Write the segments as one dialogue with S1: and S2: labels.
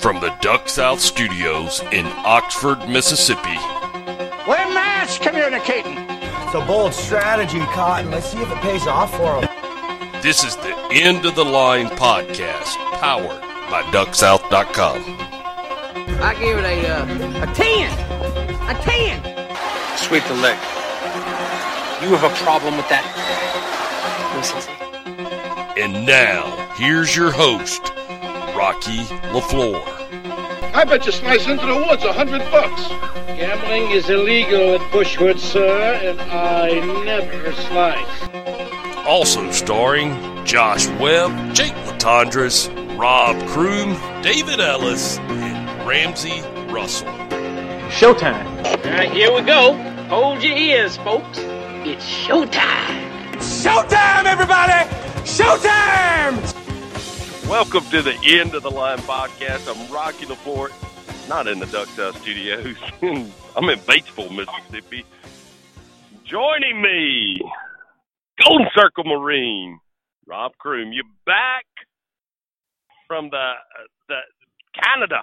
S1: From the Duck South Studios in Oxford, Mississippi,
S2: We're mass communicating.
S3: It's a bold strategy, Cotton. Let's see if it pays off for him.
S1: this is the End of the Line podcast, powered by DuckSouth.com.
S4: I give it a uh, a ten, a ten.
S5: Sweep the leg. You have a problem with that? Listen,
S1: And now, here's your host, Rocky LaFleur.
S6: I bet you slice into the woods a hundred bucks.
S7: Gambling is illegal at Bushwood, sir, and I never slice.
S1: Also starring Josh Webb, Jake Latondras, Rob Croom, David Ellis, and Ramsey Russell.
S5: Showtime.
S7: All right, here we go. Hold your ears, folks. It's showtime.
S3: Showtime, everybody! Showtime!
S1: Welcome to the End of the Line podcast. I'm Rocky LaFleur, not in the Duck Studios. I'm in Batesville, Mississippi. Joining me, Golden Circle Marine, Rob Croom. You back from the the Canada?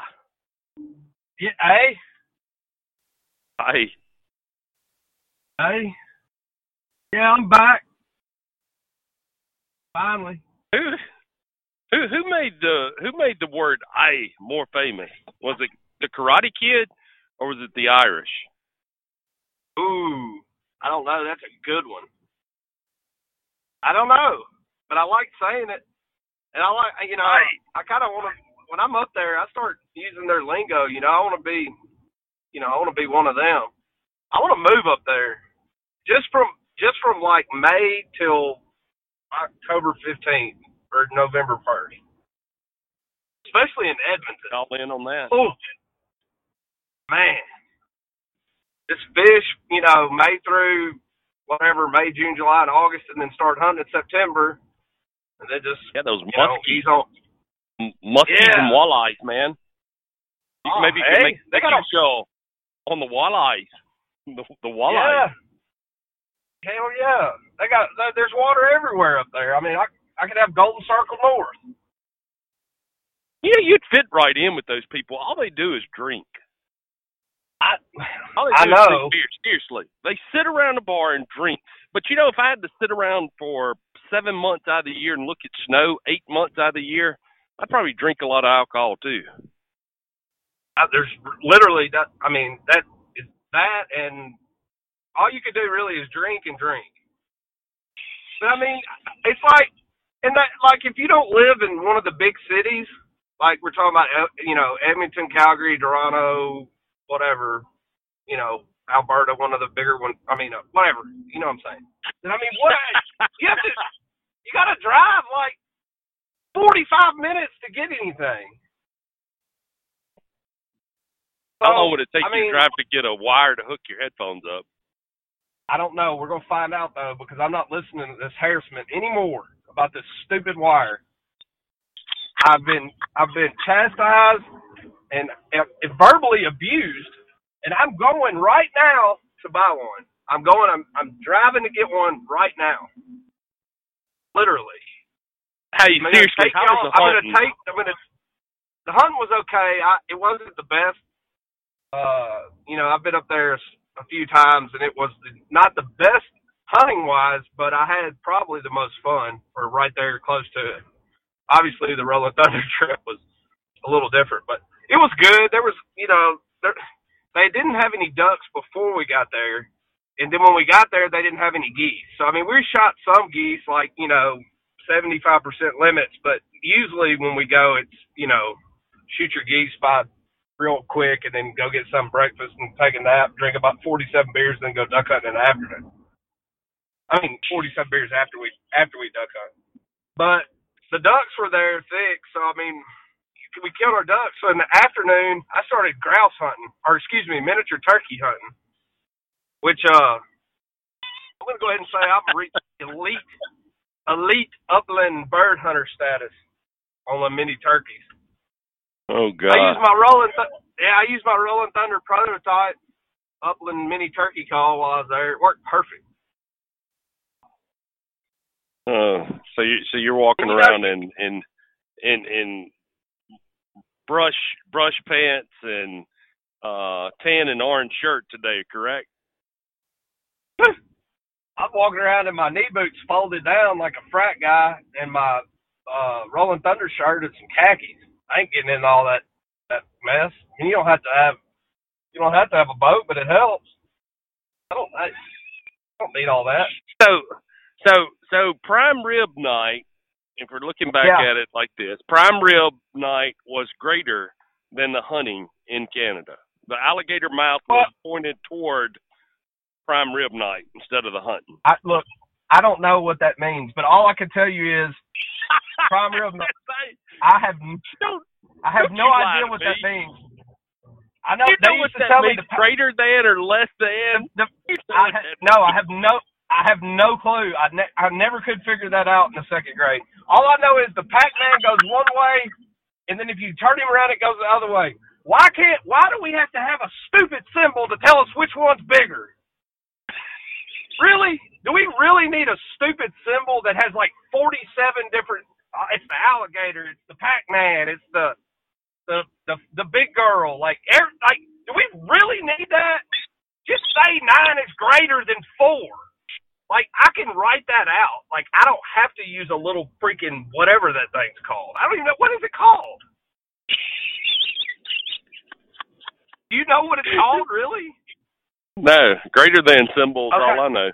S5: Yeah, hey,
S1: Hey,
S5: hey. Yeah, I'm back. Finally.
S1: who who who made the who made the word "I" more famous? Was it the Karate Kid or was it the Irish?
S8: Ooh, I don't know. That's a good one. I don't know, but I like saying it, and I like you know I, I kind of want to when I'm up there. I start using their lingo. You know, I want to be, you know, I want to be one of them. I want to move up there, just from just from like May till October fifteenth or November first, especially in Edmonton.
S1: All in on that.
S8: Oh, man. this fish, you know, May through whatever, May, June, July, and August, and then start hunting in September. And then just,
S1: Yeah, those
S8: you know,
S1: muskies,
S8: ease on.
S1: muskies
S8: Yeah.
S1: and walleyes, man. You-
S8: Oh,
S1: Maybe you
S8: hey,
S1: can make,
S8: they
S1: make
S8: got
S1: a show on the walleyes. The, the
S8: Yeah.
S1: walleyes.
S8: Hell yeah. They got, there's water everywhere up there. I mean, I, I could have Golden Circle North.
S1: Yeah, you'd fit right in with those people. All they do is drink.
S8: I, I
S1: drink
S8: know.
S1: beer. Seriously, they sit around a bar and drink. But you know, if I had to sit around for seven months out of the year and look at snow eight months out of the year, I'd probably drink a lot of alcohol too.
S8: I, there's literally that. I mean, that is that, and all you could do really is drink and drink. But I mean, it's like, and that like if you don't live in one of the big cities, like we're talking about, uh, you know, Edmonton, Calgary, Toronto, whatever, you know, Alberta, one of the bigger ones. I mean, uh, whatever. You know what I'm saying? And I mean, what you have to, you got to drive like 45 minutes to get anything.
S1: How long would it take
S8: I
S1: you to drive to get a wire to hook your headphones up?
S8: I don't know. We're gonna find out though because I'm not listening to this harassment anymore about this stupid wire. I've been I've been chastised and, and verbally abused, and I'm going right now to buy one. I'm going. I'm I'm driving to get one right now. Literally.
S1: Hey,
S8: I'm
S1: seriously,
S8: take
S1: how was the
S8: I'm
S1: hunting?
S8: gonna take. I'm gonna. The hunting was okay. I, it wasn't the best. Uh, you know, I've been up there a few times, and it was not the best hunting wise, but I had probably the most fun, or right there close to it. Obviously, the Rolling Thunder trip was a little different, but it was good. There was, you know, there, they didn't have any ducks before we got there, and then when we got there, they didn't have any geese. So I mean, we shot some geese, like you know, seventy-five percent limits, but usually when we go, it's you know, shoot your geese by real quick and then go get some breakfast and take a nap, drink about 47 beers, and then go duck hunting in the afternoon. I mean, 47 beers after we after we duck hunt. But the ducks were there thick, so I mean, we killed our ducks. So in the afternoon, I started grouse hunting, or excuse me, miniature turkey hunting, which uh, I'm gonna go ahead and say I've reached elite elite upland bird hunter status on the mini turkeys.
S1: Oh God!
S8: I use my rolling, th- yeah, I use my rolling thunder prototype upland mini turkey call while I was there. It worked perfect.
S1: Uh, so you so you're walking
S8: You
S1: around in in in in brush brush pants and uh tan and orange shirt today, correct?
S8: I'm walking around in my knee boots folded down like a frat guy and my uh Rolling Thunder shirt and some khakis. I ain't getting in all that that mess. I mean, you don't have to have you don't have to have a boat, but it helps. I don't I, I don't need all that.
S1: So so so prime rib night, if we're looking back
S8: Yeah.
S1: at it like this, prime rib night was greater than the hunting in Canada. The alligator mouth was pointed toward prime rib night instead of the hunting.
S8: I look, I don't know what that means, but all I can tell you is prime rib. Night. I have I have no idea what that means. I know
S1: you
S8: they
S1: know what
S8: used to
S1: that
S8: tell me the
S1: greater than or less than?
S8: The,
S1: know
S8: I ha- no, I have no, I have no clue. I ne- I never could figure that out in the second grade. All I know is the Pac-Man goes one way, and then if you turn him around, it goes the other way. Why can't? Why do we have to have a stupid symbol to tell us which one's bigger? Really? Do we really need a stupid symbol that has like forty-seven different? Uh, it's the alligator. It's the Pac-Man. It's the the the the big girl. Like, er, like, do we really need that? Just say nine is greater than four. Like, I can write that out. Like, I don't have to use a little freaking whatever that thing's called. I don't even know what is it called. Do you know what it's called, really?
S1: No, greater than symbols.
S8: Okay.
S1: All I know.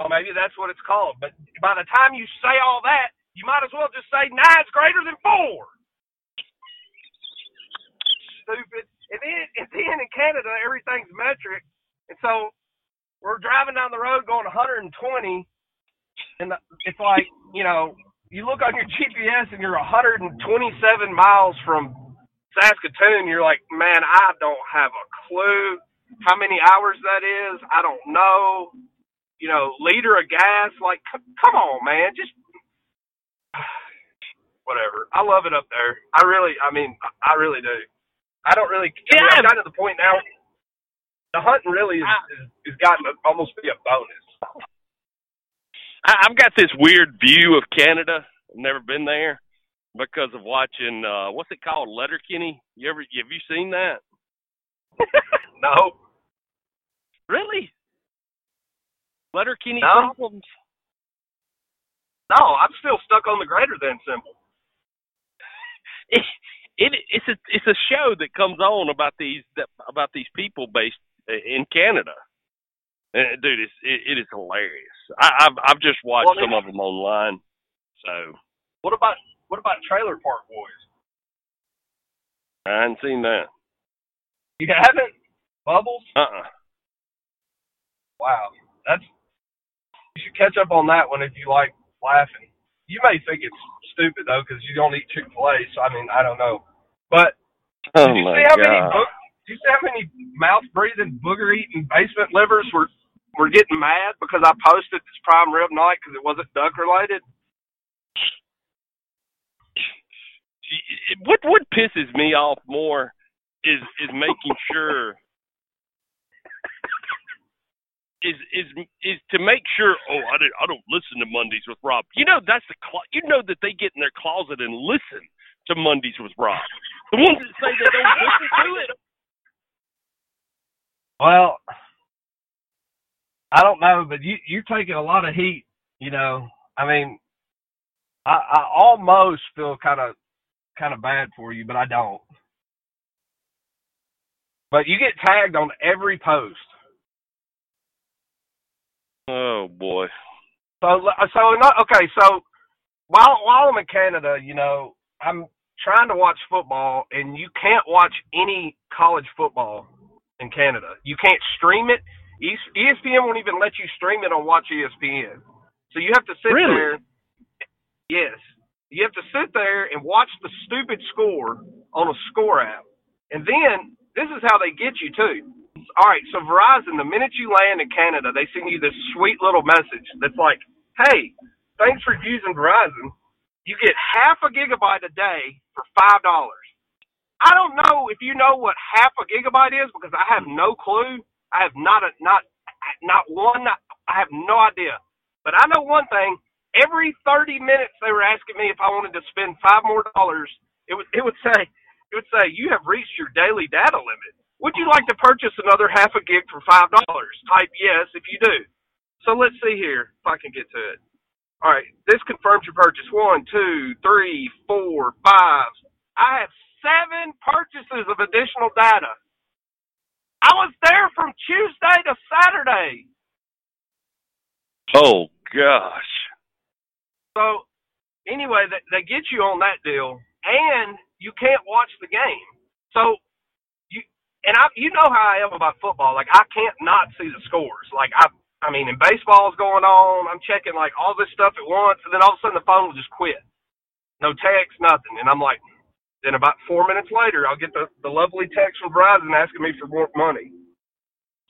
S8: Well, maybe that's what it's called. But by the time you say all that, you might as well just say nine's greater than four. Stupid. And then, and then in Canada, everything's metric. And so we're driving down the road going 120, and it's like, you know, you look on your GPS and you're 127 miles from Saskatoon. You're like, man, I don't have a clue how many hours that is. I don't know you know, liter of gas. Like, c- come on, man, just whatever. I love it up there. I really, I mean, I really do. I don't really. I mean, I've gotten to the point now. The hunt really is, is, is gotten to almost be a bonus.
S1: I, I've got this weird view of Canada. I've never been there because of watching uh what's it called, Letterkenny. You ever have you seen that?
S8: No,
S1: Really? Letterkenny
S8: No.
S1: problems?
S8: no, I'm still stuck on the greater than symbol.
S1: It, it it's a it's a show that comes on about these that, about these people based in Canada. And, dude, it's it, it is hilarious. I, I've I've just watched
S8: Well,
S1: some of them online. So
S8: What about what about Trailer Park Boys?
S1: I hadn't seen that.
S8: You haven't? Bubbles?
S1: Uh uh
S8: Wow, that's you should catch up on that one if you like laughing. You may think it's stupid though because you don't eat Chick Fil A, so I mean I don't know. But
S1: Oh
S8: did you see how many
S1: god.
S8: Did you see how many mouth breathing, booger eating basement livers were were getting mad because I posted this prime rib night because it wasn't duck related?
S1: what what pisses me off more is is making sure is is is to make sure oh I didn't I don't listen to Mondays with Rob. You know that's the clo- you know that they get in their closet and listen to Mondays with Rob. The ones that say they don't listen to it.
S8: Well, I don't know, but you you're taking a lot of heat. You know, I mean, I I almost feel kind of kind of bad for you, but I don't. But you get tagged on every post.
S1: Oh boy.
S8: So so not okay. So while while I'm in Canada, you know, I'm trying to watch football, and you can't watch any college football in Canada. You can't stream it. ESPN won't even let you stream it on Watch ESPN. So you have to sit
S1: Really?
S8: there. Yes, you have to sit there and watch the stupid score on a score app, and then this is how they get you too. All right, so Verizon, the minute you land in Canada, they send you this sweet little message that's like, "Hey, thanks for using Verizon. You get half a gigabyte a day for five dollars." I don't know if you know what half a gigabyte is because I have no clue. I have not a not not one. I have no idea. But I know one thing: every 30 minutes they were asking me if I wanted to spend five more dollars. It would it would say it would say you have reached your daily data limit. Would you like to purchase another half a gig for five dollars? Type yes if you do. So let's see here if I can get to it. All right, this confirms your purchase. One, two, three, four, five. I have seven purchases of additional data. I was there from Tuesday to Saturday.
S1: Oh gosh.
S8: So anyway, they, they get you on that deal, and you can't watch the game. So you and I, you know how I am about football. Like I can't not see the scores. Like I, I mean, in baseball's going on. I'm checking like all this stuff at once, and then all of a sudden the phone will just quit. No text, nothing, and I'm like, then about four minutes later, I'll get the, the lovely text from Verizon asking me for more money.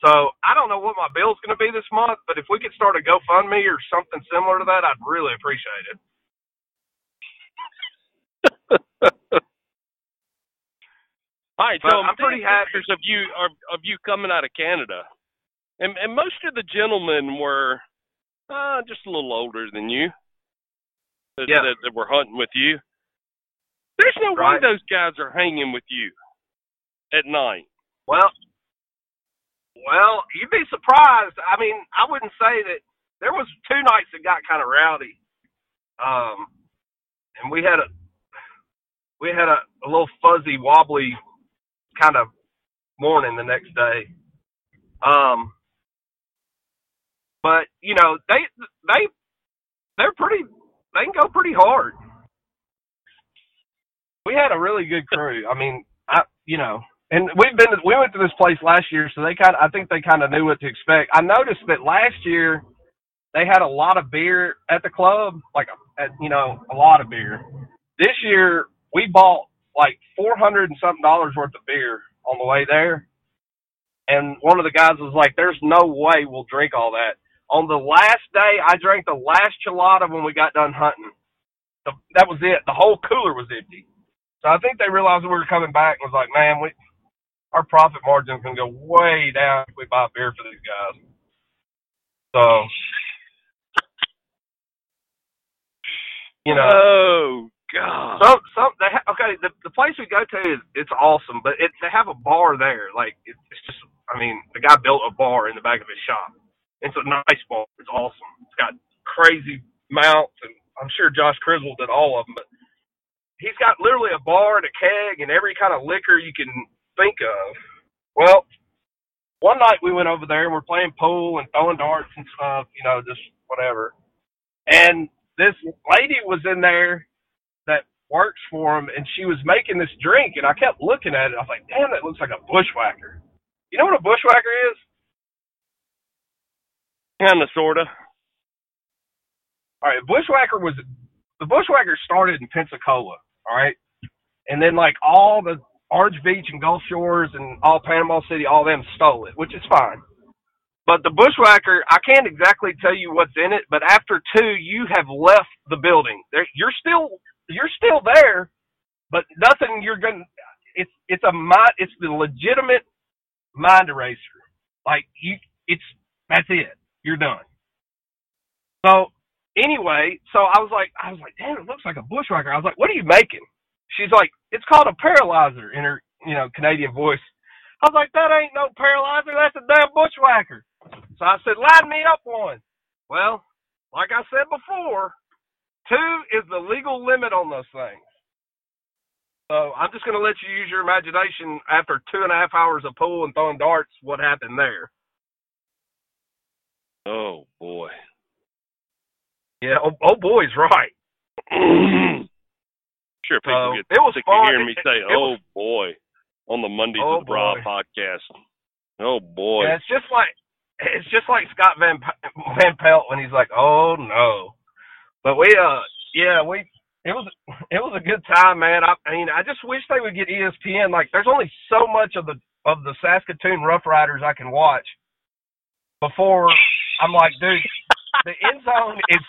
S8: So I don't know what my bill's going to be this month, but if we could start a GoFundMe or something similar to that, I'd really appreciate it.
S1: All right,
S8: But
S1: so
S8: I'm pretty happy.
S1: pictures of you of, of you coming out of Canada, and and most of the gentlemen were uh, just a little older than you. That,
S8: Yeah.
S1: that, that were hunting with you. There's no
S8: Right.
S1: way those guys are hanging with you at night.
S8: Well, well, you'd be surprised. I mean, I wouldn't say that there was two nights that got kind of rowdy. Um, and we had a we had a, a little fuzzy, wobbly kind of morning the next day. Um, but you know, they they they're pretty they can go pretty hard. We had a really good crew. I mean, I you know, and we've been we went to this place last year, so they kind I think they kind of knew what to expect. I noticed that last year they had a lot of beer at the club, like you know a lot of beer. This year we bought like four hundred and something dollars worth of beer on the way there, and one of the guys was like, "There's no way we'll drink all that." On the last day, I drank the last chelada when we got done hunting. The, that was it. The whole cooler was empty. So I think they realized we were coming back and was like, man, we our profit margin's gonna go way down if we buy beer for these guys. So you know,
S1: Oh God.
S8: some some they ha- okay. The the place we go to is it's awesome, but it they have a bar there. Like it, it's just, I mean, the guy built a bar in the back of his shop. It's a nice bar. It's awesome. It's got crazy mounts, and I'm sure Josh Criswell did all of them. But he's got literally a bar and a keg and every kind of liquor you can think of. Well, one night we went over there and we're playing pool and throwing darts and stuff, you know, just whatever. And this lady was in there that works for him, and she was making this drink, and I kept looking at it. I was like, "Damn, that looks like a bushwhacker." You know what a bushwhacker is?
S1: Kind of, sorta.
S8: All right, bushwhacker was the bushwhacker started in Pensacola. All right, and then like all the Orange Beach and Gulf Shores and all Panama City, all them stole it, which is fine. But the bushwhacker, I can't exactly tell you what's in it, but after two, you have left the building. There, you're still you're still there, but nothing. You're gonna. It's it's a mind. It's the legitimate mind eraser. Like you, it's that's it. You're done. So anyway, so I was like, I was like, damn, it looks like a bushwhacker. I was like, what are you making? She's like, it's called a paralyzer in her, you know, Canadian voice. I was like, that ain't no paralyzer. That's a damn bushwhacker. So I said, line me up one. Well, like I said before, two is the legal limit on those things. So I'm just going to let you use your imagination after two and a half hours of pool and throwing darts, what happened there.
S1: Oh boy.
S8: Yeah, oh, oh boy's right.
S1: sure, people
S8: So,
S1: get
S8: it was
S1: sick
S8: fun.
S1: of hearing me
S8: It-
S1: say,
S8: it
S1: "Oh
S8: was-
S1: boy," on the Mondays
S8: Oh,
S1: the Bra podcast. Oh boy.
S8: Yeah, it's just like it's just like Scott Van Van Pelt when he's like, "Oh no," but we uh yeah we it was it was a good time, man. I, I mean, I just wish they would get ESPN. Like, there's only so much of the of the Saskatoon Rough Riders I can watch before I'm like, dude, the end zone is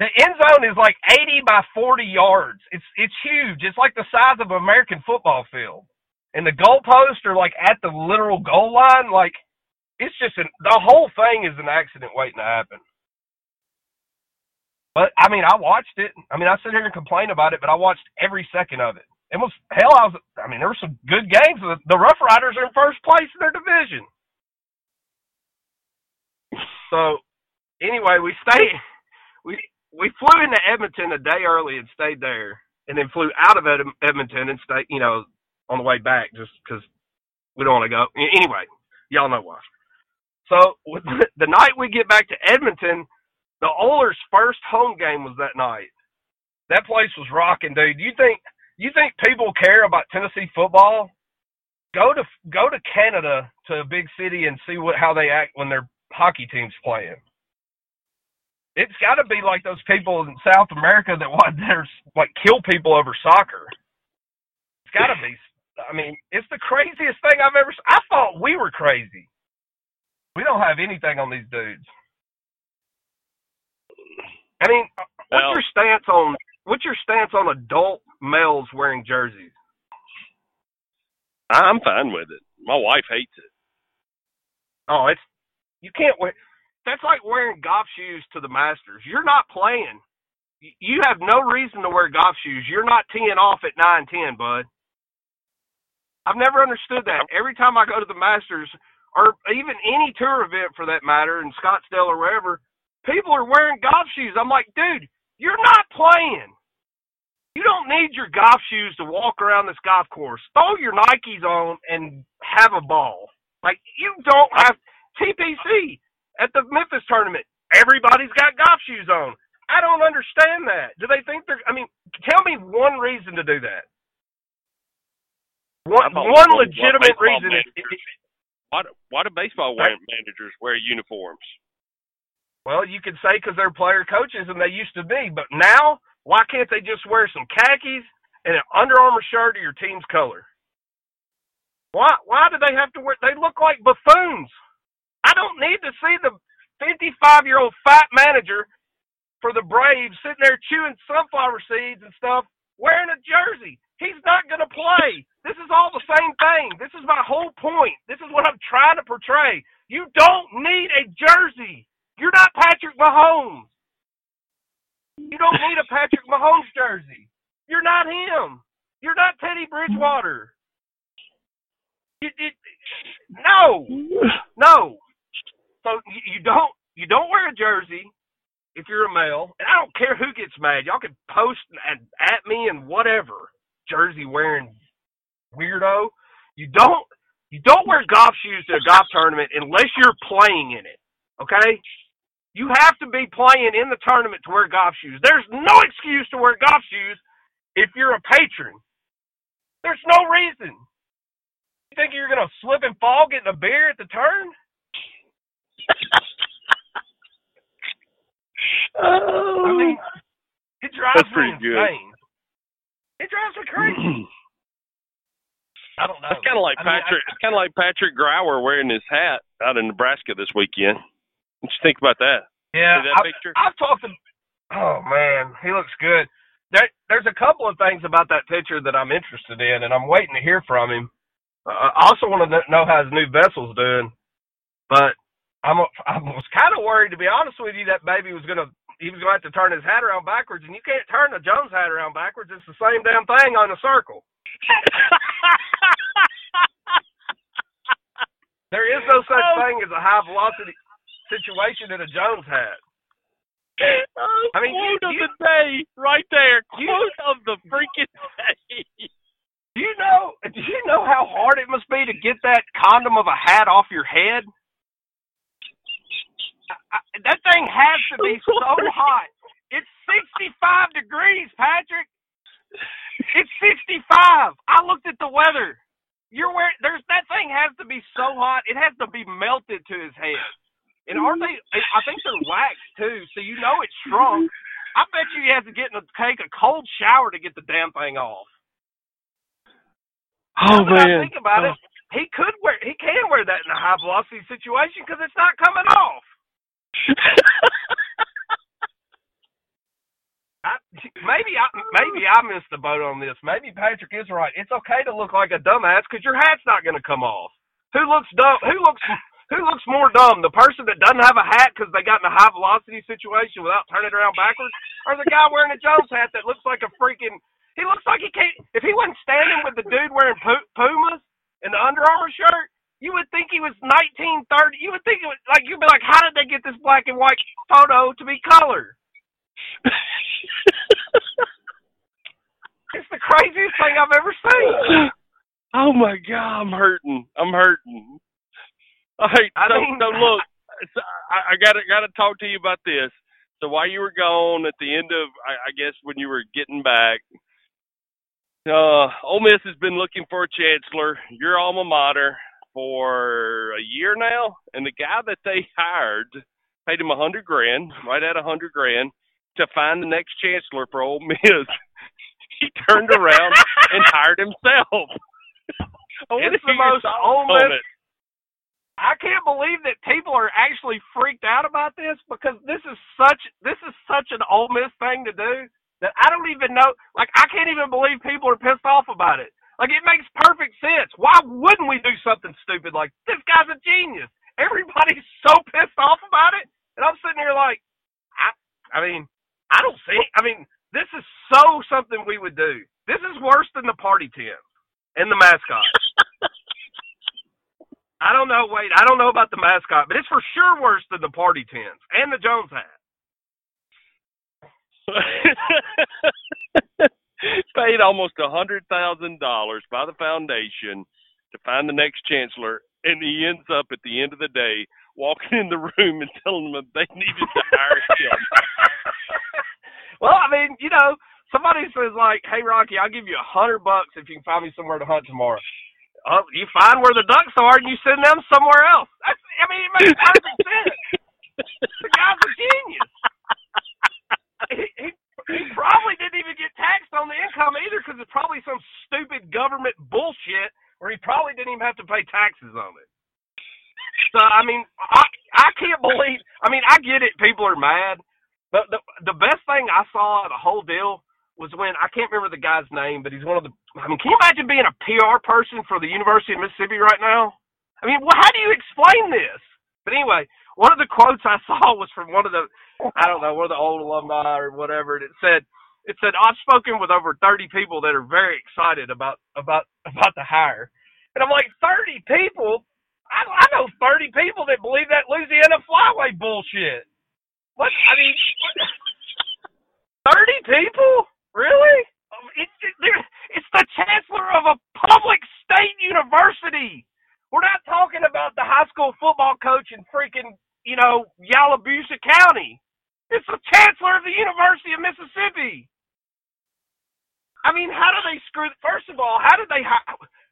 S8: the end zone is like 80 by 40 yards. It's it's huge. It's like the size of an American football field, and the goalposts are like at the literal goal line. Like, it's just an the whole thing is an accident waiting to happen. But I mean, I watched it. I mean, I sit here and complain about it, but I watched every second of it. It was hell. I was. I mean, there were some good games. The, the Rough Riders are in first place in their division. So, anyway, we stayed. We we flew into Edmonton a day early and stayed there, and then flew out of Ed- Edmonton and stayed. You know, on the way back, just because we don't want to go. Anyway, y'all know why. So the, the night we get back to Edmonton, the Oilers' first home game was that night. That place was rocking, dude. You think you think people care about Tennessee football? Go to go to Canada to a big city and see what how they act when their hockey team's playing. It's got to be like those people in South America that want there's like kill people over soccer. It's got to be. I mean, it's the craziest thing I've ever. I thought we were crazy. We don't have anything on these dudes. I mean, uh,
S1: what's
S8: your stance on what's your stance on adult males wearing jerseys?
S1: I'm fine with it. My wife hates it.
S8: Oh, it's you can't wear. That's like wearing golf shoes to the Masters. You're not playing. You have no reason to wear golf shoes. You're not teeing off at nine ten, bud. I've never understood that. Every time I go to the Masters, or even any tour event for that matter, in Scottsdale or wherever, people are wearing golf shoes. I'm like, dude, you're not playing. You don't need your golf shoes to walk around this golf course. Throw your Nikes on and have a ball. Like you don't have TPC at the Memphis tournament. Everybody's got golf shoes on. I don't understand that. Do they think they're? I mean, tell me one reason to do that. One one legitimate reason. Is,
S1: managers- Why do, why do baseball wear, managers wear uniforms?
S8: well, you could say because they're player coaches and they used to be, but now why can't they just wear some khakis and an Under Armour shirt of your team's color? Why? Why do they have to wear? They look like buffoons. I don't need to see the 55 year old fat manager for the Braves sitting there chewing sunflower seeds and stuff, wearing a jersey. He's not going to play. This is all the same thing. This is my whole point. This is what I'm trying to portray. You don't need a jersey. You're not Patrick Mahomes. You don't need a Patrick Mahomes jersey. You're not him. You're not Teddy Bridgewater. No, no. So you, don't you don't wear a jersey if you're a male, and I don't care who gets mad. Y'all can post and at me and whatever jersey wearing weirdo. You don't you don't wear golf shoes to a golf tournament unless you're playing in it. Okay? You have to be playing in the tournament to wear golf shoes. There's no excuse to wear golf shoes if you're a patron. There's no reason. You think you're gonna slip and fall getting a beer at the turn? I mean, it drives
S1: That's
S8: me
S1: pretty good.
S8: insane. It drives me crazy. I don't know.
S1: It's kind of like
S8: I mean, I-
S1: Patrick. it's kind of like Patrick Grauer wearing his hat out in Nebraska this weekend. What you think about that?
S8: Yeah,
S1: See that
S8: I,
S1: picture?
S8: I've talked to. Oh man, he looks good. There, there's a couple of things about that picture that I'm interested in, and I'm waiting to hear from him. Uh, I also want to know how his new vessel's doing, but I'm I was kind of worried to be honest with you that baby was gonna he was gonna have to turn his hat around backwards, and you can't turn the Jones hat around backwards. It's the same damn thing on a circle. There is no such
S1: Oh.
S8: thing as a high velocity situation in a Jones hat. Oh, I mean,
S1: quote
S8: you-
S1: of
S8: you-
S1: the day, right there.
S8: you-
S1: Quote of the freaking day.
S8: Do you know? Do you know how hard it must be to get that condom of a hat off your head? I, that thing has to be so hot. It's 65 degrees, Patrick. It's 65. I looked at the weather. You're wearing there's that thing has to be so hot. It has to be melted to his head. And aren't they? I think they're waxed too, so you know it's strong. I bet you he has to get in a, take a cold shower to get the damn thing off.
S1: Oh
S8: Now that I
S1: man.
S8: think about it, oh. he could wear, he can wear that in a high velocity situation because it's not coming off. Maybe I maybe I missed the boat on this. Maybe Patrick is right. It's okay to look like a dumbass because your hat's not going to come off. Who looks dumb? Who looks who looks more dumb, the person that doesn't have a hat because they got in a high velocity situation without turning around backwards, or the guy wearing a Jones hat that looks like a freaking he looks like he can't. If he wasn't standing with the dude wearing Pumas and the Under Armour shirt, you would think he was 1930. You would think it was like you'd be like, how did they get this black and white photo to be color? it's the craziest thing I've ever seen.
S1: Oh my god, I'm hurting. I'm hurting. All right,
S8: I
S1: so,
S8: mean-
S1: so look, so I, I gotta gotta talk to you about this. So while you were gone, at the end of I, I guess when you were getting back, uh, Ole Miss has been looking for a chancellor. Your alma mater for a year now, and the guy that they hired paid him a hundred grand, right at a hundred grand, to find the next chancellor for Ole Miss. he turned around and hired himself. Oh, I
S8: It's the most Ole Miss. I can't believe that people are actually freaked out about this because this is such this is such an Ole Miss thing to do that I don't even know. Like I can't even believe people are pissed off about it. Like it makes perfect sense. Why wouldn't we do something stupid like this? Guy's a genius. Everybody's so pissed off about it, and I'm sitting here like, I, I mean, I don't see. I mean, this is so something we would do. This is worse than the party tent and the mascot. I don't know. Wait, I don't know about the mascot, but it's for sure worse than the party tents and the Jones hat.
S1: Paid almost a hundred thousand dollars by the foundation to find the next chancellor, and he ends up at the end of the day walking in the room and telling them they needed to hire him.
S8: well, I mean, you know, somebody says like, "Hey, Rocky, I'll give you a hundred bucks if you can find me somewhere to hunt tomorrow." Oh, you find where the ducks are and you send them somewhere else. That's, I mean, it makes perfect sense. The guy's a genius. He, he, he probably didn't even get income either because it's probably some stupid government bullshit where he probably didn't even have to pay taxes on it. So I mean, I I can't believe. I mean, I get it. People are mad, but the the best thing I saw the whole deal was when I can't remember the guy's name, but he's one of the. I mean, can you imagine being a PR person for the University of Mississippi right now? I mean, well, how do you explain this? But anyway, one of the quotes I saw was from one of the, I don't know, one of the old alumni or whatever, and it said, it said, I've spoken with over 30 people that are very excited about about about the hire, and I'm like, 30 people? I, I know 30 people that believe that Louisiana flyway bullshit. What? I mean, what, 30 people? Really? Um, It's it's the chancellor of a public state university. We're not talking about the high school football coach in freaking you know Yalobusha County. It's the chancellor of the University of Mississippi. I mean, how do they screw? First of all, how did they?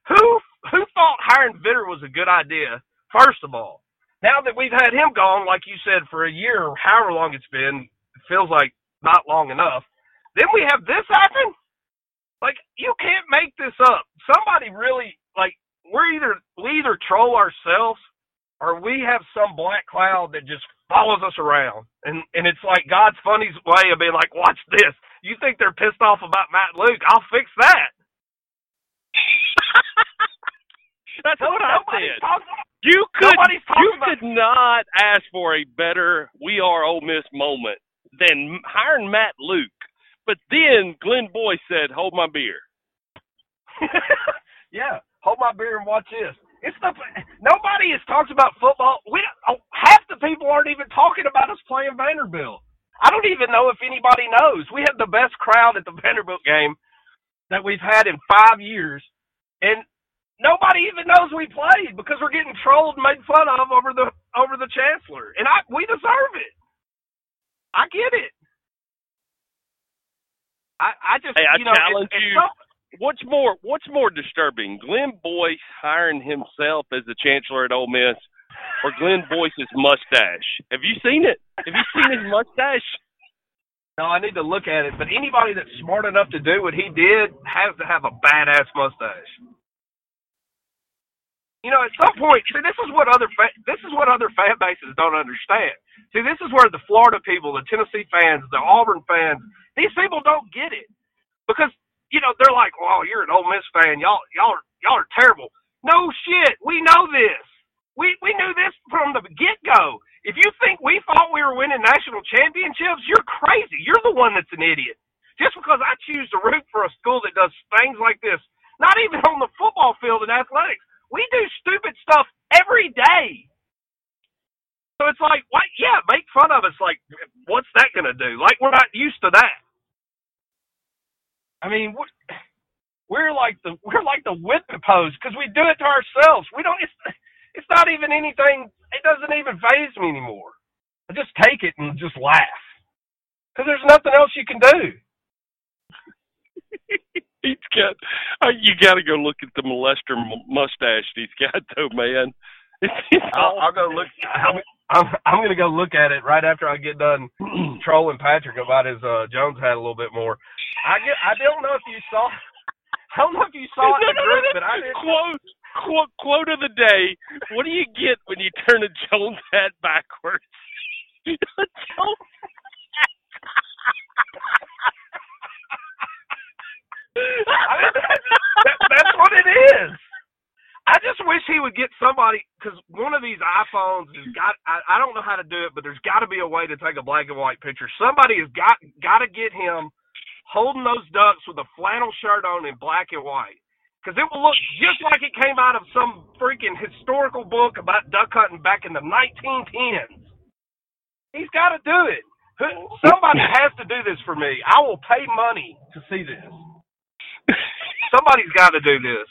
S8: Who who thought hiring Vitter was a good idea? First of all, now that we've had him gone, like you said, for a year or however long it's been, it feels like not long enough. Then we have this happen. Like you can't make this up. Somebody really like we're either we either troll ourselves or we have some black cloud that just follows us around. And and it's like God's funny way of being like, watch this. You think they're pissed off about Matt Luke? I'll fix that.
S1: That's what I said.
S8: talking-
S1: You could you could not ask for a better "We Are Ole Miss" moment than hiring Matt Luke. But then Glenn Boyce said, "Hold my beer."
S8: yeah, hold my beer and watch this. It's the nobody has talked about football. We don't, oh, half the people aren't even talking about us playing Vanderbilt. I don't even know if anybody knows. We had the best crowd at the Vanderbilt game that we've had in five years, and nobody even knows we played because we're getting trolled and made fun of over the over the chancellor, and I we deserve it. I get it. I I just
S1: Hey, I
S8: you know
S1: challenge
S8: it's
S1: you. What's more What's more disturbing, Glenn Boyce hiring himself as the chancellor at Ole Miss, or Glenn Boyce's mustache? Have you seen it? Have you seen his mustache?
S8: No, I need to look at it. But anybody that's smart enough to do what he did has to have a badass mustache. You know, at some point, see, this is what other fa- this is what other fan bases don't understand. See, this is where the Florida people, the Tennessee fans, the Auburn fans, these people don't get it because you know they're like, "Well, you're an Ole Miss fan. Y'all, y'all y'all are terrible." No shit, we know this. We we knew this from the get go. If you think we thought we were winning national championships, you're crazy. You're the one that's an idiot. Just because I choose to root for a school that does things like this, not even on the football field in athletics, we do stupid stuff every day. So it's like, what? Yeah, make fun of us. Like, what's that going to do? Like, we're not used to that. I mean, we're like the we're like the whipping post because we do it to ourselves. We don't. It's it's not even anything. It doesn't even phase me anymore. I just take it and just laugh because there's nothing else you can do.
S1: he's got. Uh, you got to go look at the molester mustache he's got, though, man.
S8: I'll, I'll go look. I'm, I'm I'm gonna go look at it right after I get done trolling Patrick about his uh Jones hat a little bit more. I get. I don't know if you saw. I don't know if you saw it in the group, but I did.
S1: Quote, quote, quote of the day. What do you get when you turn a Jones hat backwards? Jones
S8: I mean, that, that's what it is. I just wish he would get somebody because one of these iPhones has got. I, I don't know how to do it, but there's got to be a way to take a black and white picture. Somebody has got got to get him holding those ducks with a flannel shirt on in black and white because it will look just like it came out of some freaking historical book about duck hunting back in the 1910s. He's got to do it. Somebody has to do this for me. I will pay money to see this. Somebody's got to do this.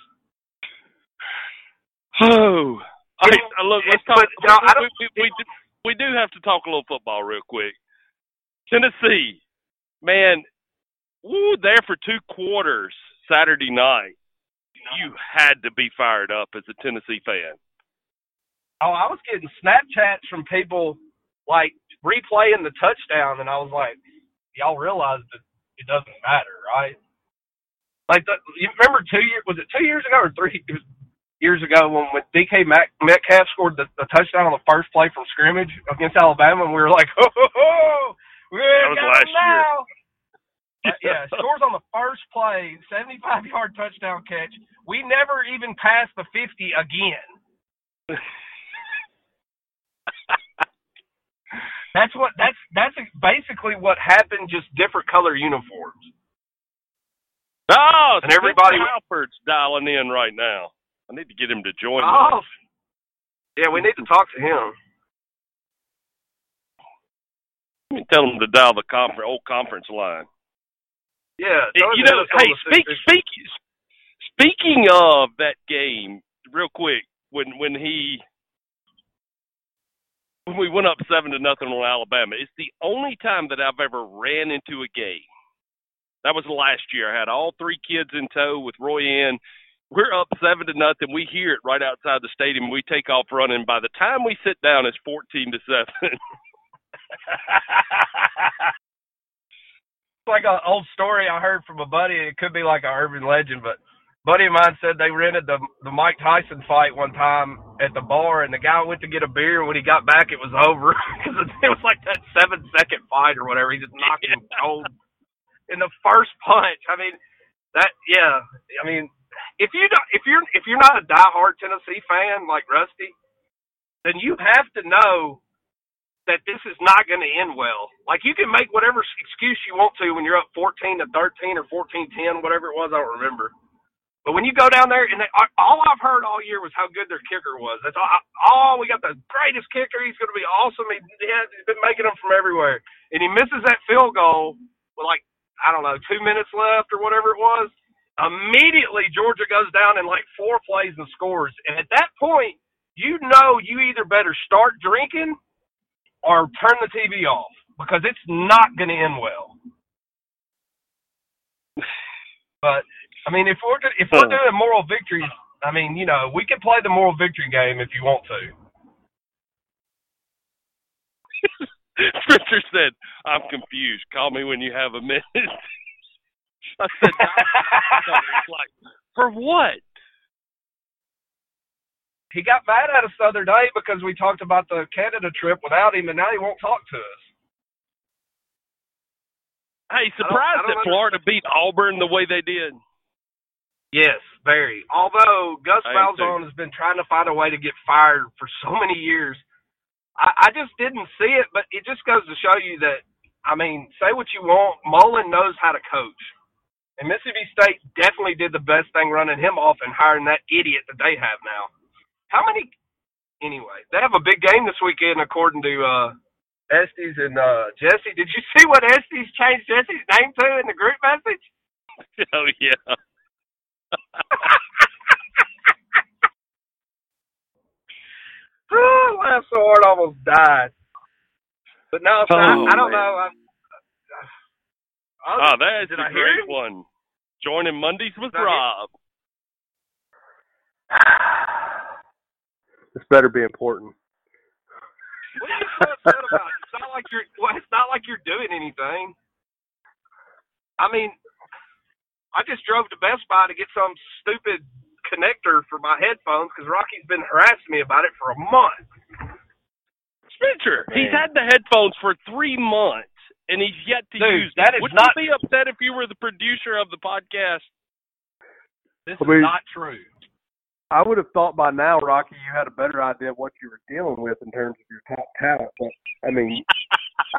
S1: Oh, I, I look. Let's talk.
S8: But, don't,
S1: we, we, we, do, we do have to talk a little football real quick. Tennessee, man, woo, there for two quarters Saturday night. You had to be fired up as a Tennessee fan.
S8: Oh, I was getting Snapchats from people like replaying the touchdown, and I was like, "Y'all realize that it doesn't matter, right?" Like, the, you remember two years? Was it two years ago or three? Years ago when, when DK Mac, Metcalf scored the, the touchdown on the first play from scrimmage against Alabama, and we were like, "Oh, ho, ho, we
S1: that was last
S8: now!"
S1: year.
S8: Uh, yeah, scores on the first play, 75 yard touchdown catch. We never even passed the 50 again. that's what that's that's basically what happened. Just different color uniforms.
S1: Oh,
S8: And everybody-
S1: Halford's dialing in right now. I need to get him to join.
S8: Oh,
S1: us.
S8: yeah, we need to talk to him.
S1: Let me tell him to dial the conference, old conference line.
S8: Yeah,
S1: you know, hey, speak, speak, speaking of that game, real quick, when when he when we went up seven to nothing on Alabama, it's the only time that I've ever ran into a game. That was last year. I had all three kids in tow with Roy in. We're up seven to nothing. We hear it right outside the stadium. We take off running. By the time we sit down, it's fourteen to seven.
S8: Like an old story I heard from a buddy. It could be like an urban legend, but a buddy of mine said they rented the the Mike Tyson fight one time at the bar, and the guy went to get a beer, and when he got back, it was over because it was like that seven second fight or whatever. He just knocked him cold in the first punch. I mean, that yeah. I mean, if you don't, if you're if you're not a diehard Tennessee fan like Rusty, then you have to know that this is not going to end well. Like you can make whatever excuse you want to when you're up 14 to 13 or 14-10, whatever it was, I don't remember. But when you go down there, and they, all I've heard all year was how good their kicker was. That's all. Oh, we got the greatest kicker. He's going to be awesome. He, yeah, he's been making them from everywhere, and he misses that field goal with like I don't know two minutes left or whatever it was. Immediately, Georgia goes down in like four plays and scores. And at that point, you know you either better start drinking or turn the TV off because it's not going to end well. But I mean, if we're if we're hmm. doing moral victories, I mean, you know, we can play the moral victory game if you want to.
S1: Spencer said, "I'm confused. Call me when you have a minute." I said, "It's like for what?"
S8: He got mad at us the other day because we talked about the Canada trip without him, and now he won't talk to us.
S1: Hey, surprised that Florida beat Auburn the way they did.
S8: Yes, very. Although Gus. Malzahn has been trying to find a way to get fired for so many years, I, I just didn't see it. But it just goes to show you that, I mean, say what you want, Mullen knows how to coach. And Mississippi State definitely did the best thing running him off and hiring that idiot that they have now. How many? Anyway, they have a big game this weekend, according to uh, Estes and uh, Jesse. Did you see what Estes changed Jesse's name to in the group message?
S1: Oh yeah.
S8: oh, I laughed so hard, I almost died. But no, so I,
S1: Oh,
S8: I don't
S1: man.
S8: know. I, I,
S1: Oh, that's
S8: did
S1: a
S8: I
S1: great one. Joining Mondays with
S8: Did I hear-
S1: Rob.
S9: This better be important.
S8: What are you so upset about? It's not like you're. Well, it's not like you're doing anything. I mean, I just drove to Best Buy to get some stupid connector for my headphones because Rocky's been harassing me about it for a month.
S1: Spencer, he's had the headphones for three months and he's yet to
S8: Dude,
S1: use
S8: that
S1: them.
S8: is
S1: Would
S8: not-
S1: you be upset if you were the producer of the podcast?
S8: This
S9: I mean-
S8: is not true.
S9: I would have thought by now, Rocky, you had a better idea of what you were dealing with in terms of your top talent. But I mean,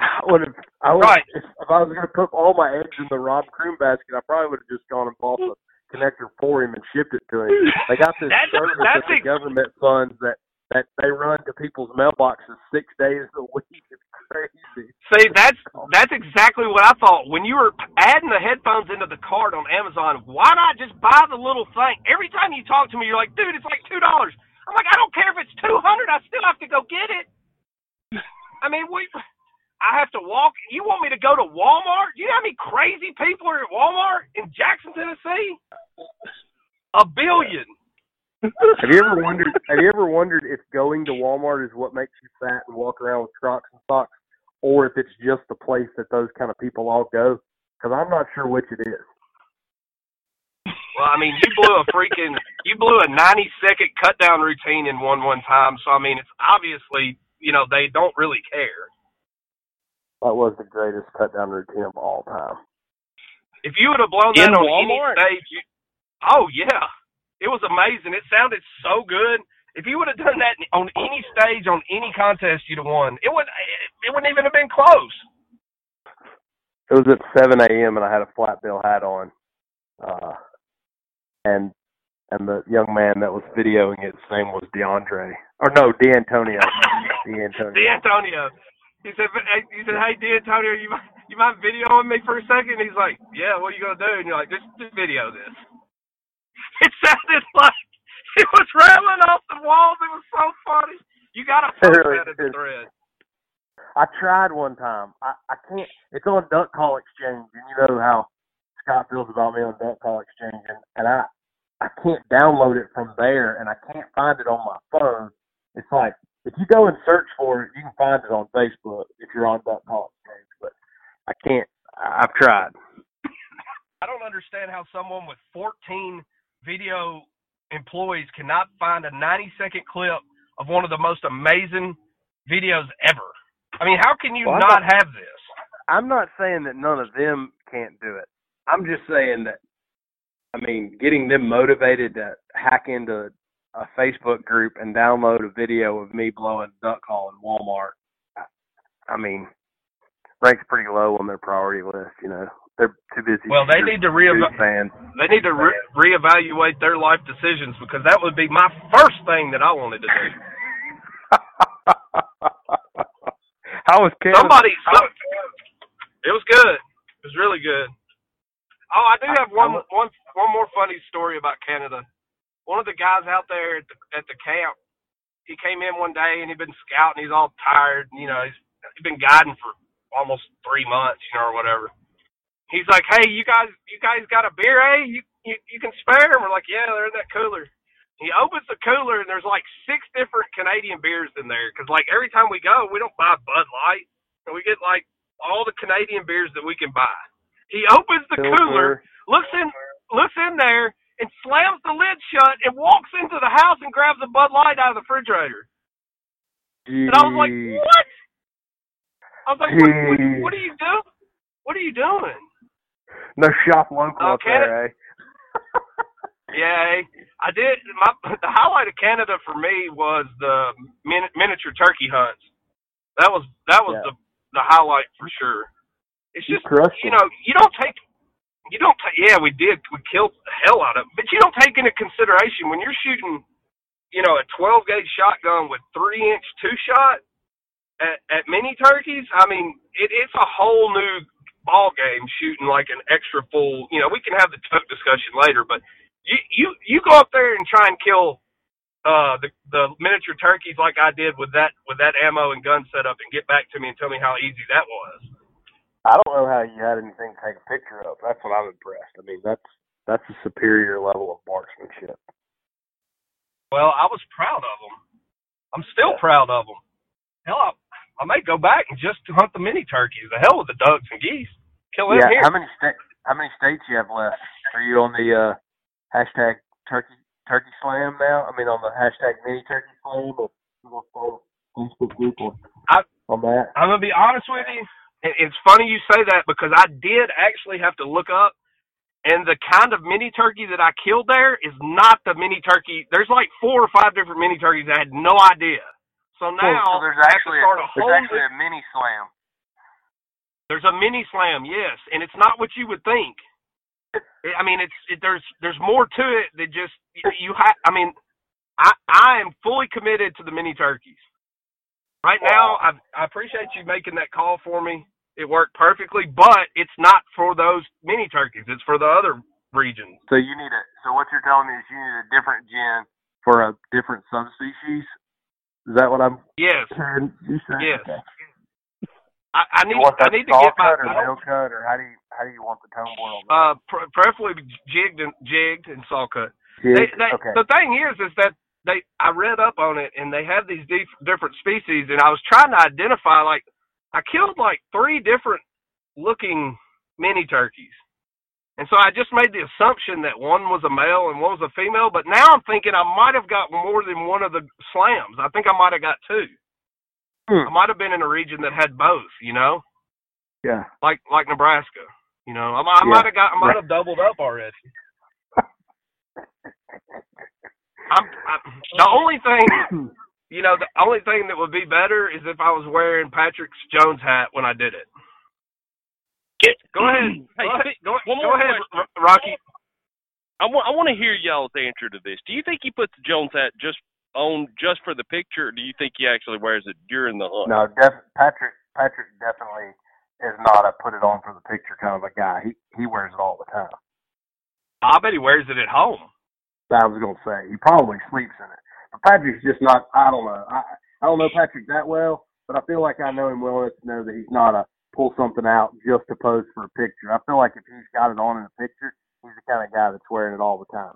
S9: I would have. I would.
S8: Right.
S9: If, if I was going to put all my eggs in the Rob Croom basket, I probably would have just gone and bought the connector for him and shipped it to him. They got this
S8: That's-
S9: service
S8: that's
S9: with the government funds that that they run to people's mailboxes six days a week. It's crazy.
S8: See, that's that's exactly what I thought. When you were adding the headphones into the cart on Amazon, why not just buy the little thing? Every time you talk to me, you're like, dude, it's like two dollars. I'm like, I don't care if it's two hundred. I still have to go get it. I mean, we. I have to walk. You want me to go to Walmart? Do you know how many crazy people are at Walmart in Jackson, Tennessee? A billion.
S9: Have you ever wondered? Have you ever wondered if going to Walmart is what makes you fat and walk around with Crocs and socks, or if it's just the place that those kind of people all go? Because I'm not sure which it is.
S8: Well, I mean, you blew a freaking, you blew a 90 second cut down routine in one one time. So I mean, it's obviously, you know, they don't really care.
S9: That was the greatest cut down routine of all time.
S8: If you would have blown
S1: In
S8: that on
S1: Walmart?
S8: any stage, you, oh yeah, it was amazing. It sounded so good. If you would have done that on any stage, on any contest, you'd have won. It would, it wouldn't even have been close.
S9: It was at 7 a.m. and I had a flat bill hat on, uh, and and the young man that was videoing it, his name was DeAndre, or no, DeAntonio. DeAntonio.
S8: D'Antonio. He said, he said, hey, D'Antonio, you mind, you mind videoing me for a second? He's like, yeah, what are you going to do? And you're like, just, just video this. It sounded like it was rattling off the walls. It was so funny. You got to post that in the thread.
S9: I tried one time. I, I can't. It's on Duck Call Exchange, and you know how Scott feels about me on Duck Call Exchange, and, and I I can't download it from there, and I can't find it on my phone. It's like if you go and search for it, you can find it on Facebook if you're on Duck Call Exchange, but I can't. I've tried.
S8: I don't understand how someone with 14 video employees cannot find a 90 second clip of one of the most amazing videos ever. I mean, how can you
S9: Well,
S8: not
S9: not-
S8: have this?
S9: I'm not saying that none of them can't do it. I'm just saying that, I mean, getting them motivated to hack into a Facebook group and download a video of me blowing duck call in Walmart, I, I mean, ranks pretty low on their priority list. You know, they're too busy.
S8: Well, they need to re-
S9: News fans.
S8: They need to re- reevaluate their life decisions because that would be my first thing that I wanted to do.
S9: How was Canada?
S8: Somebody, some, it was good. It was really good. Oh, I do have one, one, one more funny story about Canada. One of the guys out there at the, at the camp, he came in one day and he'd been scouting. He's all tired. You know, he's, he's been guiding for almost three months, you know, or whatever. He's like, "Hey, you guys, you guys got a beer, eh? You you, you can spare?" And we're like, "Yeah, they're in that cooler." He opens the cooler and there's like six different Canadian beers in there because like every time we go, we don't buy Bud Light, and we get like all the Canadian beers that we can buy. He opens the cooler, looks in, looks in there, and slams the lid shut and walks into the house and grabs a Bud Light out of the refrigerator. And I was like, "What?" I was like, what, what, what are you doing? What are you doing?
S9: No shop local up
S8: Okay.
S9: there, eh?
S8: Yeah, I did. My the highlight of Canada for me was the min, miniature turkey hunts. That was that was
S9: Yeah.
S8: the the highlight for sure. It's
S9: You
S8: just you know you don't take you don't take yeah we did we killed the hell out of it, but you don't take into consideration when you're shooting you know a 12 gauge shotgun with three inch two shot at, at mini turkeys. I mean it, it's a whole new ball game shooting like an extra full. You know we can have the tote discussion later, but you you you go up there and try and kill uh the the miniature turkeys like I did with that with that ammo and gun setup and get back to me and tell me how easy that was.
S9: I don't know how you had anything to take a picture of. That's what I'm impressed. I mean, that's that's a superior level of marksmanship.
S8: Well, I was proud of them. I'm still proud of them. Hell, I, I may go back and just to hunt the mini turkeys. The hell with the ducks and geese. Kill them
S9: yeah.
S8: here.
S9: How many sta- How many states you have left? Are you on the uh, hashtag turkey turkey slam now? I mean, on the hashtag mini turkey slam or Facebook group or
S8: I-
S9: on that?
S8: I'm gonna be honest with you. It's funny you say that because I did actually have to look up, and the kind of mini turkey that I killed there is not the mini turkey. There's like four or five different mini turkeys. I had no idea. So now
S9: so there's actually
S8: start a,
S9: there's actually a mini slam.
S8: There's a mini slam, yes, and it's not what you would think. I- I mean, it's it, there's there's more to it than just you. Ha- I mean, I I am fully committed to the mini turkeys. Right now, I I appreciate you making that call for me. It worked perfectly, but it's not for those mini turkeys. It's for the other regions.
S9: So you need a. So what you're telling me is you need a different gen for a different subspecies. Is that what I'm
S8: Yes,
S9: hearing you say?
S8: Yes.
S9: Okay.
S8: I, I need
S9: You want
S8: I need to get my
S9: cut or nail cut or how do you how do you want the tone boil?
S8: uh pre- preferably jigged and jigged and saw cut.
S9: Jig?
S8: They, they,
S9: okay.
S8: The thing is, is that they I read up on it, and they have these dif- different species, and I was trying to identify like I killed like three different looking mini turkeys, and so I just made the assumption that one was a male and one was a female. But now I'm thinking I might have got more than one of the slams. I think I might have got two.
S9: Hmm.
S8: I might have been in a region that had both. You know,
S9: yeah.
S8: like like Nebraska. You know, I, might- I
S9: Yeah.
S8: might have got I might have doubled up already. I'm, i the only thing, you know, the only thing that would be better is if I was wearing Patrick's Jones hat when I did it.
S1: Get,
S8: Go ahead,
S1: Hey,
S8: go ahead, go,
S1: one
S8: go ahead,
S1: question.
S8: Rocky.
S1: I want I want to hear y'all's answer to this. Do you think he puts the Jones hat just on just for the picture, or do you think he actually wears it during the hunt?
S9: No, def- Patrick Patrick definitely is not a put it on for the picture kind of a guy. He he wears it all the time.
S8: I bet he wears it at home.
S9: I was gonna say he probably sleeps in it. But Patrick's just not. I don't know. I I don't know Patrick that well, but I feel like I know him well enough to know that he's not a pull something out just to pose for a picture. I feel like if he's got it on in a picture, he's the kind of guy that's wearing it all the time.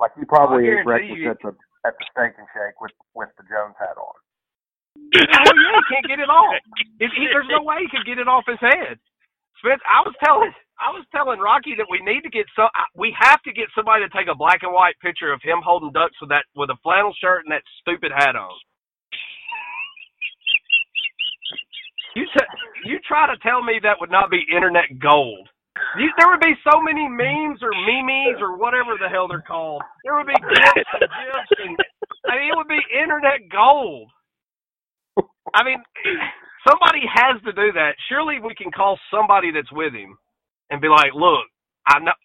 S9: Like he probably is breakfast at the at the steak and shake with with the Jones hat on.
S8: Oh yeah, he can't get it off. He, there's no way he could get it off his head. Spence, I was telling I was telling Rocky that we need to get so we have to get somebody to take a black and white picture of him holding ducks with that with a flannel shirt and that stupid hat on. You t- you try to tell me that would not be internet gold. You, there would be so many memes or memes or whatever the hell they're called. There would be gifs and gifs and I mean it would be internet gold. I mean, somebody has to do that. Surely we can call somebody that's with him and be like, "Look, I know,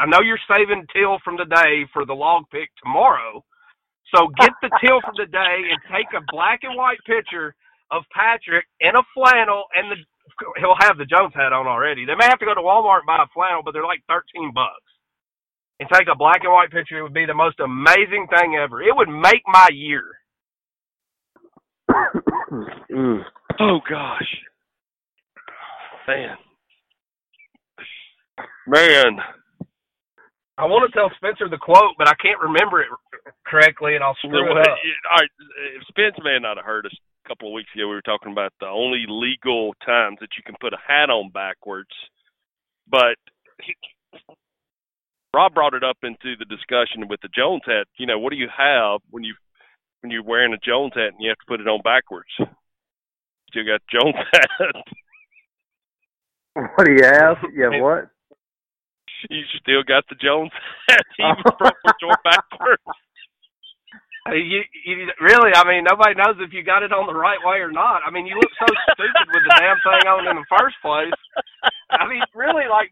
S8: I know you're saving till from today for the log pick tomorrow. So get the till from today and take a black and white picture of Patrick in a flannel, and the he'll have the Jones hat on already. They may have to go to Walmart and buy a flannel, but they're like thirteen bucks. And take a black and white picture. It would be the most amazing thing ever. It would make my year.
S1: Oh gosh, man, man.
S8: I want to tell Spencer the quote, but I can't remember it correctly, and I'll screw it up.
S1: All right, if Spence may not have heard us a couple of weeks ago. We were talking about the only legal times that you can put a hat on backwards, but he, Rob brought it up into the discussion with the Jones hat. You know, what do you have when you when you're wearing a Jones hat and you have to put it on backwards? Still got Jones hat.
S9: What do you have? Yeah, what?
S1: you still got the Jones hat, even or backwards.
S8: Hey, you, you really? I mean, nobody knows if you got it on the right way or not. I mean, you look so stupid with the damn thing on in the first place. I mean, really, like,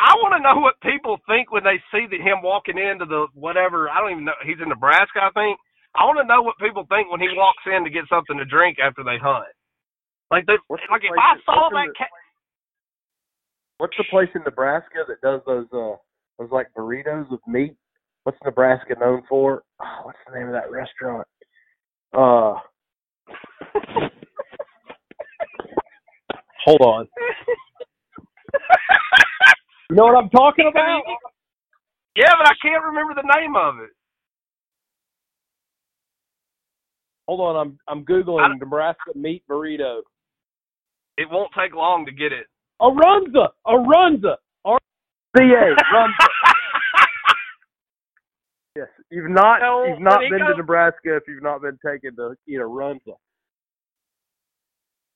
S8: I want to know what people think when they see that him walking into the whatever. I don't even know. He's in Nebraska, I think. I want to know what people think when he walks in to get something to drink after they hunt. Like, they,
S9: What's the
S8: like if I saw
S9: what's
S8: that
S9: the-. What's the place in Nebraska that does those uh those like burritos with meat? What's Nebraska known for? Oh, what's the name of that restaurant? Uh Hold on. You know what I'm talking about?
S8: Yeah, but I can't remember the name of it.
S9: Hold on, I'm I'm googling Nebraska meat burrito.
S8: It won't take long to get it.
S9: Arunza, Arunza, R C A, Arunza. You've not
S8: No,
S9: you've not been to Nebraska if you've not been taken to eat a Runza.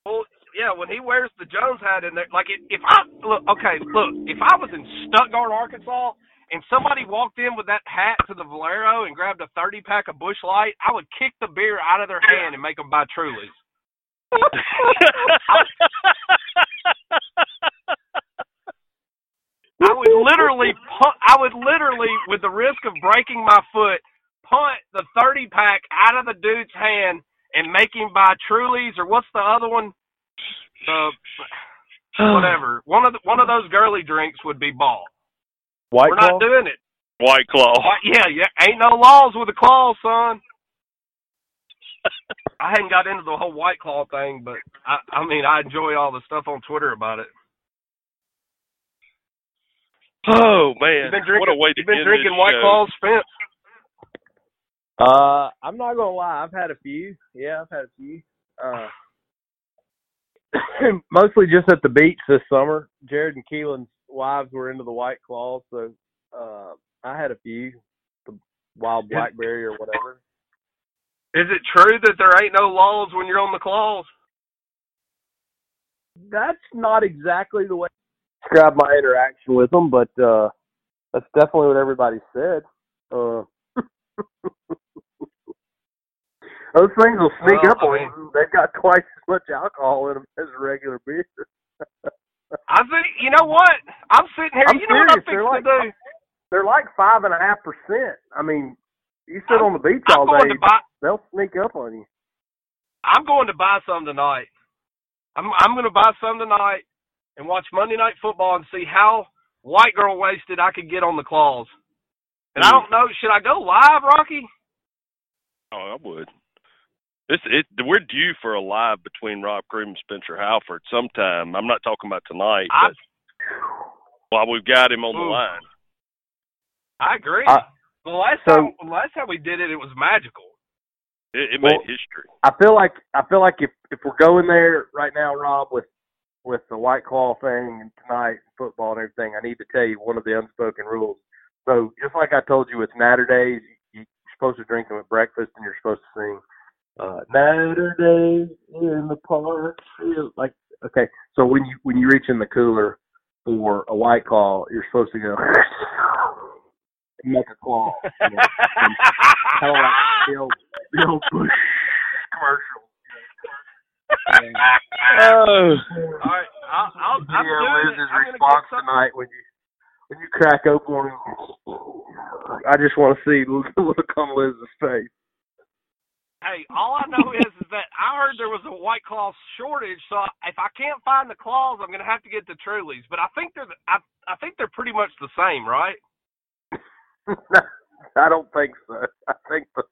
S8: Well, yeah, when he wears the Jones hat in there, like if, if I look, okay, look, if I was in Stuttgart, Arkansas, and somebody walked in with that hat to the Valero and grabbed a thirty pack of Busch Light, I would kick the beer out of their hand and make them buy Trulies. I would literally punt. I would literally, with the risk of breaking my foot, punt the thirty pack out of the dude's hand and make him buy Trulies or what's the other one? The whatever. One of the, one of those girly drinks would be bought.
S9: White
S8: We're
S9: Claw?
S8: not doing it.
S1: White Claw.
S8: Why- Yeah, yeah. Ain't no laws with a claw, son. I hadn't got into the whole white claw thing, but I, I mean, I enjoy all the stuff on Twitter about it.
S1: Oh man,
S8: You've been drinking,
S1: what a way to
S8: you've been
S1: end
S8: drinking white
S1: show.
S8: claws, Spence.
S9: Uh, I'm not gonna lie. I've had a few. Yeah, I've had a few. Uh, mostly just at the beach this summer. Jared and Keelan's wives were into the White Claw, so uh, I had a few. The wild blackberry or whatever.
S8: Is it true that there ain't no laws when you're on the claws?
S9: That's not exactly the way I describe my interaction with them, but uh, that's definitely what everybody said. Uh, those things will sneak
S8: Well,
S9: up
S8: I
S9: on
S8: mean-
S9: you. They've got twice as much alcohol in them as a regular beer.
S8: I think you know what? I'm sitting here.
S9: I'm
S8: you know what I'm
S9: serious, they're like-
S8: to do?
S9: They're like five and a half percent. I mean, you sit
S8: I'm-
S9: on the beach
S8: I'm
S9: all day,
S8: buy.
S9: they'll sneak up on you.
S8: I'm going to buy some tonight. I'm I'm going to buy some tonight and watch Monday Night Football and see how white girl wasted I could get on the claws. And I
S9: Hmm.
S8: don't know, should I go live, Rocky?
S1: Oh, I would. This it we're due for a live between Rob Croom and Spencer Halford sometime. I'm not talking about tonight,
S8: I
S1: but while we've got him on the line.
S8: I agree.
S9: I-
S8: the last
S9: so-
S8: time the last time we did it, it was magical.
S1: It, it
S9: Well-
S1: made history.
S9: I feel like I feel like if if we're going there right now, Rob, with with the White Claw thing and tonight football and everything, I need to tell you one of the unspoken rules. So just like I told you with Natter Days, you, you're supposed to drink them at breakfast, and you're supposed to sing uh, Natter Days in the park. Like okay, so when you when you reach in the cooler for a White Claw, you're supposed to go make a claw. You know, kind of like the old, the old Busch commercial.
S1: Oh,
S8: All right, I'll, I'll, I'm
S9: yeah,
S8: doing
S9: Liz's
S8: it. I'm gonna
S9: response tonight when you when you crack open one. I just want to see the look on Liz's face.
S8: Hey, all I know is, is that I heard there was a White Claw shortage, so if I can't find the claws, I'm gonna have to get the Trulies. But I think they're I I think they're pretty much the same, right?
S9: I don't think so. I think the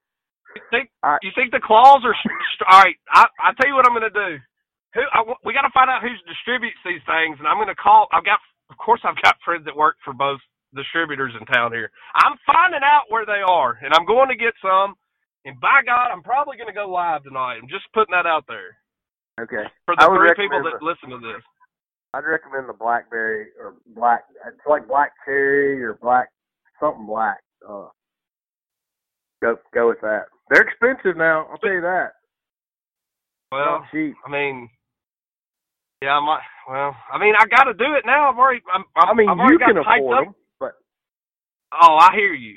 S8: You think
S9: I-
S8: you think the claws are all right? I I tell you what I'm gonna do. Who I, we got to find out who distributes these things, and I'm gonna call. I've got, of course, I've got friends that work for both distributors in town here. I'm finding out where they are, and I'm going to get some. And by God, I'm probably gonna go live tonight. I'm just putting that out there
S9: okay.
S8: for the three people that
S9: the-
S8: listen to this.
S9: I'd recommend the blackberry or black. It's like black cherry or black something black. Uh, go go with that. They're expensive now. I'll tell you that.
S8: Well,
S9: cheap.
S8: I mean, yeah, I might. Well, I mean, I got to do it now. I've already. I'm, I'm,
S9: I mean,
S8: I've
S9: you can afford
S8: up.
S9: them, but
S8: Oh, I hear you.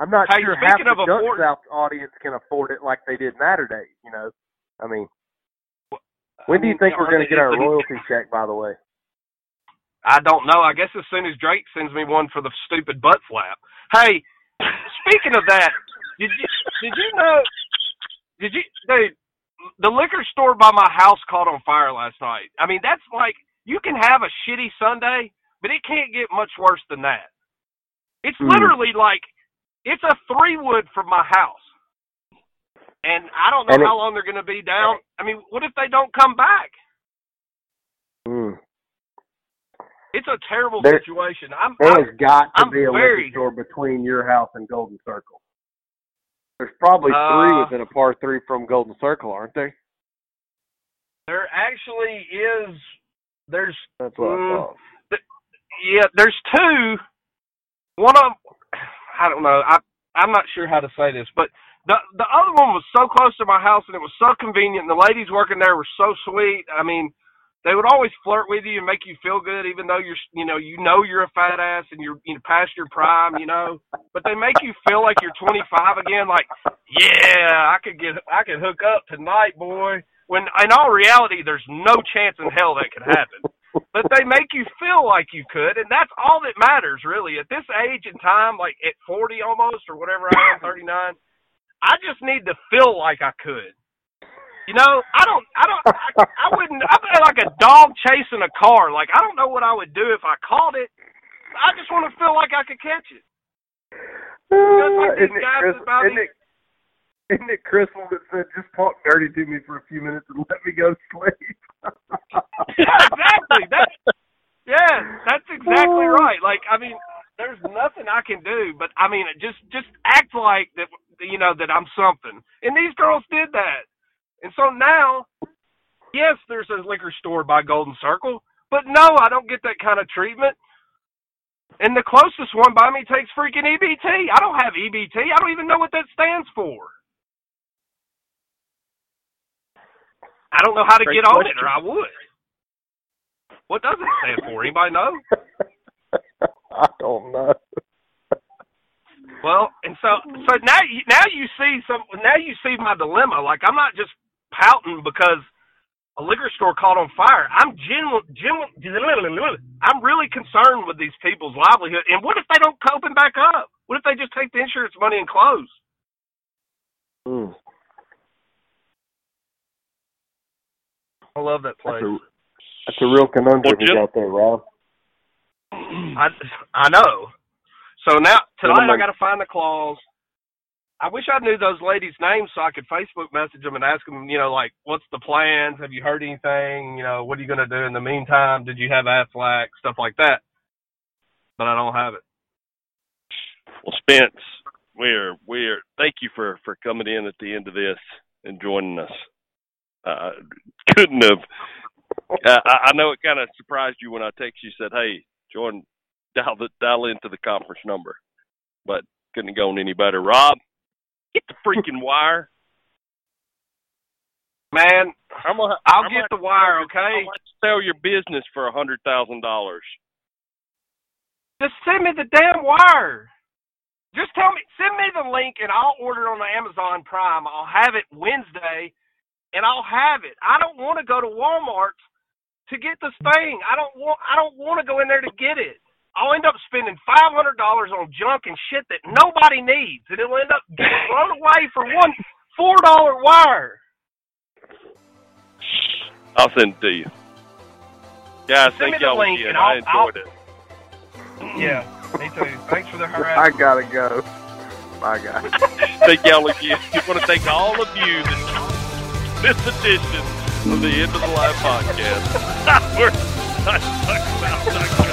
S9: I'm not
S8: Hey,
S9: sure half
S8: speaking
S9: the
S8: of
S9: Duck
S8: afford-
S9: South audience can afford it like they did Natterday. You know, I mean, when do you think we're going to get our royalty check? By the way,
S8: I don't know. I guess as soon as Drake sends me one for the stupid butt flap. Hey, speaking of that, did you did you know? Did you dude? The liquor store by my house caught on fire last night. I mean, that's like you can have a shitty Sunday, but it can't get much worse than that. It's
S9: Hmm.
S8: literally like it's a three wood from my house. And I don't know
S9: And it-
S8: how long they're going to be down. I mean, what if they don't come back?
S9: mm.
S8: It's a terrible
S9: There-
S8: situation. I'm,
S9: there
S8: I'm
S9: has got to
S8: I'm
S9: be a
S8: very-
S9: liquor store between your house and Golden Circle.
S3: There's probably three
S8: Uh,
S3: within a par three from Golden Circle, aren't there?
S8: there actually is. There's
S3: That's what
S8: Mm.
S3: I thought.
S8: yeah. There's two. One of I don't know. I I'm not sure how to say this, but the the other one was so close to my house and it was so convenient. And the ladies working there were so sweet. I mean, they would always flirt with you and make you feel good, even though you're you know you know you're a fat ass and you're you know past your prime, you know. But they make you feel like you're 25 again. Like, yeah, I could get I could hook up tonight, boy. When in all reality, there's no chance in hell that could happen. But they make you feel like you could, and that's all that matters, really. At this age and time, like at 40 almost, or whatever I am, 39, I just need to feel like I could. You know, I don't, I don't, I, I wouldn't, I'm like a dog chasing a car. Like, I don't know what I would do if I caught it. I just want to feel like I could catch it. Just like uh, these
S9: isn't, it
S8: guys
S9: Chris,
S8: about
S9: isn't, it, isn't it Crystal that said, just talk dirty to me for a few minutes and let me go to sleep?
S8: yeah, exactly. That, yeah, that's exactly oh. right. Like, I mean, there's nothing I can do, but I mean, just just act like that. You know that I'm something, and these girls did that, and so now, yes, there's a liquor store by Golden Circle, but no, I don't get that kind of treatment. And the closest one by me takes freaking EBT. I don't have EBT. I don't even know what that stands for. I don't know how to
S1: Great
S8: get on it, or I would. What does it stand for? Anybody know?
S9: I don't know.
S8: Well, and so so now you now you see some now you see my dilemma. Like I'm not just pouting because a liquor store caught on fire. I'm genuine, genuine, I'm really concerned with these people's livelihood. And what if they don't open back up? What if they just take the insurance money and close?
S9: Mm.
S8: I love that
S9: That's
S8: place.
S9: a, that's a real conundrum
S1: Well,
S9: you
S1: Jim-
S9: there, Rob.
S8: I I know. So now tonight I
S9: Gentlemen.
S8: got to find the claws. I wish I knew those ladies' names so I could Facebook message them and ask them, you know, like, what's the plans? Have you heard anything? You know, what are you going to do in the meantime? Did you have Aflac? Stuff like that. But I don't have it.
S1: Well, Spence, we're we're thank you for for coming in at the end of this and joining us. Uh, couldn't have. Uh, I, know it kind of surprised you when I text you said, "Hey, join, dial the dial into the conference number," but couldn't have gone any better. Rob, get the freaking wire.
S8: Man,
S1: I'm gonna,
S8: I'll
S1: I'm
S8: get
S1: gonna
S8: the wire, okay?
S1: sell your business for a hundred thousand dollars.
S8: Just send me the damn wire. Just tell me, send me the link and I'll order it on Amazon Prime. I'll have it Wednesday and I'll have it. I don't want to go to Walmart to get this thing. I don't want I don't want to go in there to get it. I'll end up spending five hundred dollars on junk and shit that nobody needs, and it'll end up getting thrown away for one four dollar wire.
S1: I'll send it to you. Guys,
S8: Send me
S1: thank
S8: the
S1: y'all
S8: link
S1: again.
S8: and
S1: I
S8: I'll-
S1: enjoyed it.
S8: Yeah, me too. Thanks for the
S9: I gotta go. Bye, guys.
S1: thank y'all again. I just want to thank all of you that this edition of the End of the Line podcast. We're not talking about